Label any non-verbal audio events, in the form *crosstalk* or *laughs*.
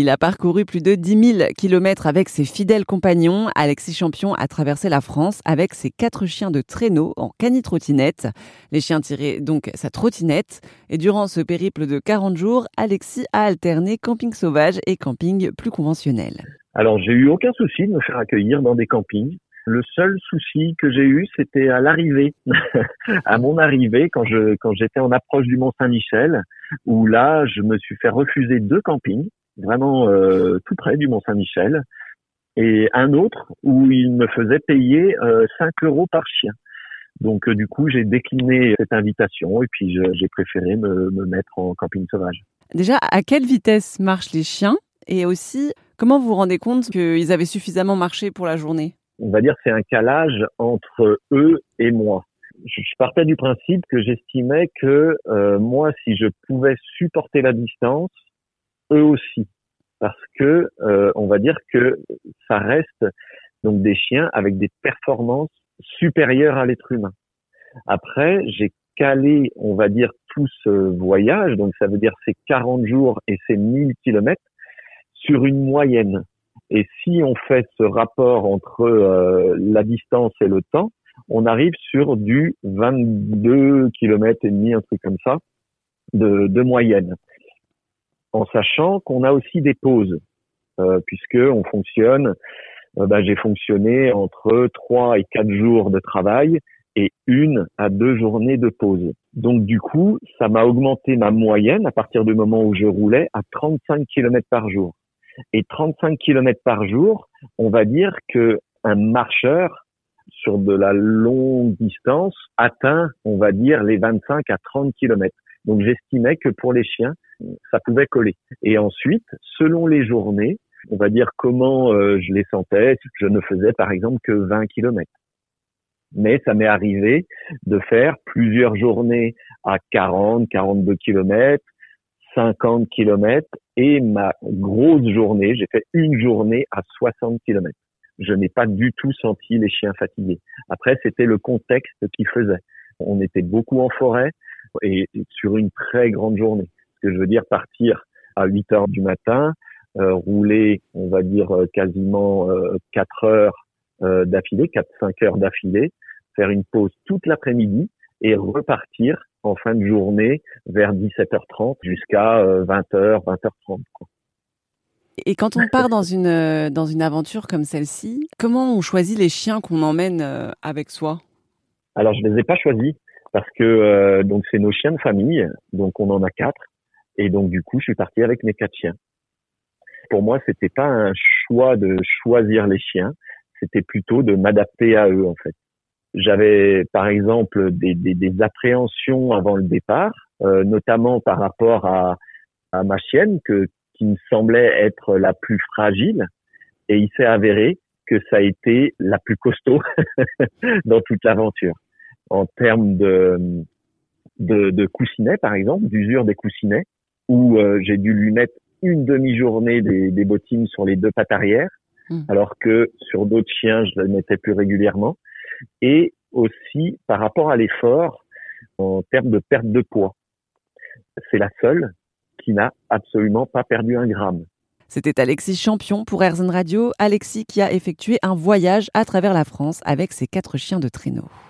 Il a parcouru plus de 10 000 kilomètres avec ses fidèles compagnons. Alexis Champion a traversé la France avec ses quatre chiens de traîneau en cani-trottinette. Les chiens tiraient donc sa trottinette. Et durant ce périple de 40 jours, Alexis a alterné camping sauvage et camping plus conventionnel. Alors, j'ai eu aucun souci de me faire accueillir dans des campings. Le seul souci que j'ai eu, c'était à l'arrivée, *laughs* à mon arrivée, quand quand j'étais en approche du Mont Saint-Michel, où là, je me suis fait refuser deux campings vraiment euh, tout près du Mont Saint-Michel, et un autre où il me faisait payer euh, 5 euros par chien. Donc euh, du coup, j'ai décliné cette invitation et puis j'ai préféré me, me mettre en camping sauvage. Déjà, à quelle vitesse marchent les chiens? Et aussi, comment vous vous rendez compte qu'ils avaient suffisamment marché pour la journée? On va dire c'est un calage entre eux et moi. Je partais du principe que j'estimais que euh, moi, si je pouvais supporter la distance, eux aussi, parce que euh, on va dire que ça reste donc des chiens avec des performances supérieures à l'être humain. Après, j'ai calé, on va dire, tout ce voyage, donc ça veut dire ces 40 jours et ces 1000 kilomètres, sur une moyenne. Et si on fait ce rapport entre euh, la distance et le temps, on arrive sur du 22 km et demi, un truc comme ça, de, de moyenne en sachant qu'on a aussi des pauses, euh, puisque on fonctionne. Euh, bah, j'ai fonctionné entre trois et quatre jours de travail et une à deux journées de pause. Donc du coup, ça m'a augmenté ma moyenne à partir du moment où je roulais à 35 km par jour. Et 35 km par jour, on va dire que un marcheur sur de la longue distance atteint, on va dire, les 25 à 30 km. Donc j'estimais que pour les chiens, ça pouvait coller. Et ensuite, selon les journées, on va dire comment euh, je les sentais, je ne faisais par exemple que 20 km. Mais ça m'est arrivé de faire plusieurs journées à 40, 42 km, 50 km et ma grosse journée, j'ai fait une journée à 60 km. Je n'ai pas du tout senti les chiens fatigués. Après, c'était le contexte qui faisait. On était beaucoup en forêt et sur une très grande journée. Ce que je veux dire, partir à 8 heures du matin, euh, rouler, on va dire euh, quasiment euh, 4 heures euh, d'affilée, 4-5 heures d'affilée, faire une pause toute l'après-midi et repartir en fin de journée vers 17h30 jusqu'à 20h, 20h30. Quoi. Et quand on part dans une dans une aventure comme celle-ci, comment on choisit les chiens qu'on emmène avec soi? Alors je les ai pas choisis parce que donc c'est nos chiens de famille, donc on en a quatre et donc du coup, je suis parti avec mes quatre chiens. Pour moi, c'était pas un choix de choisir les chiens, c'était plutôt de m'adapter à eux en fait. J'avais par exemple des, des, des, appréhensions avant le départ, euh, notamment par rapport à, à ma chienne que, qui me semblait être la plus fragile, et il s'est avéré que ça a été la plus costaud *laughs* dans toute l'aventure en termes de, de, de coussinets, par exemple, d'usure des coussinets où euh, j'ai dû lui mettre une demi-journée des, des, bottines sur les deux pattes arrière, mmh. alors que sur d'autres chiens, je les mettais plus régulièrement. Et aussi par rapport à l'effort en termes de perte de poids. C'est la seule qui n'a absolument pas perdu un gramme. C'était Alexis Champion pour Airzone Radio. Alexis qui a effectué un voyage à travers la France avec ses quatre chiens de traîneau.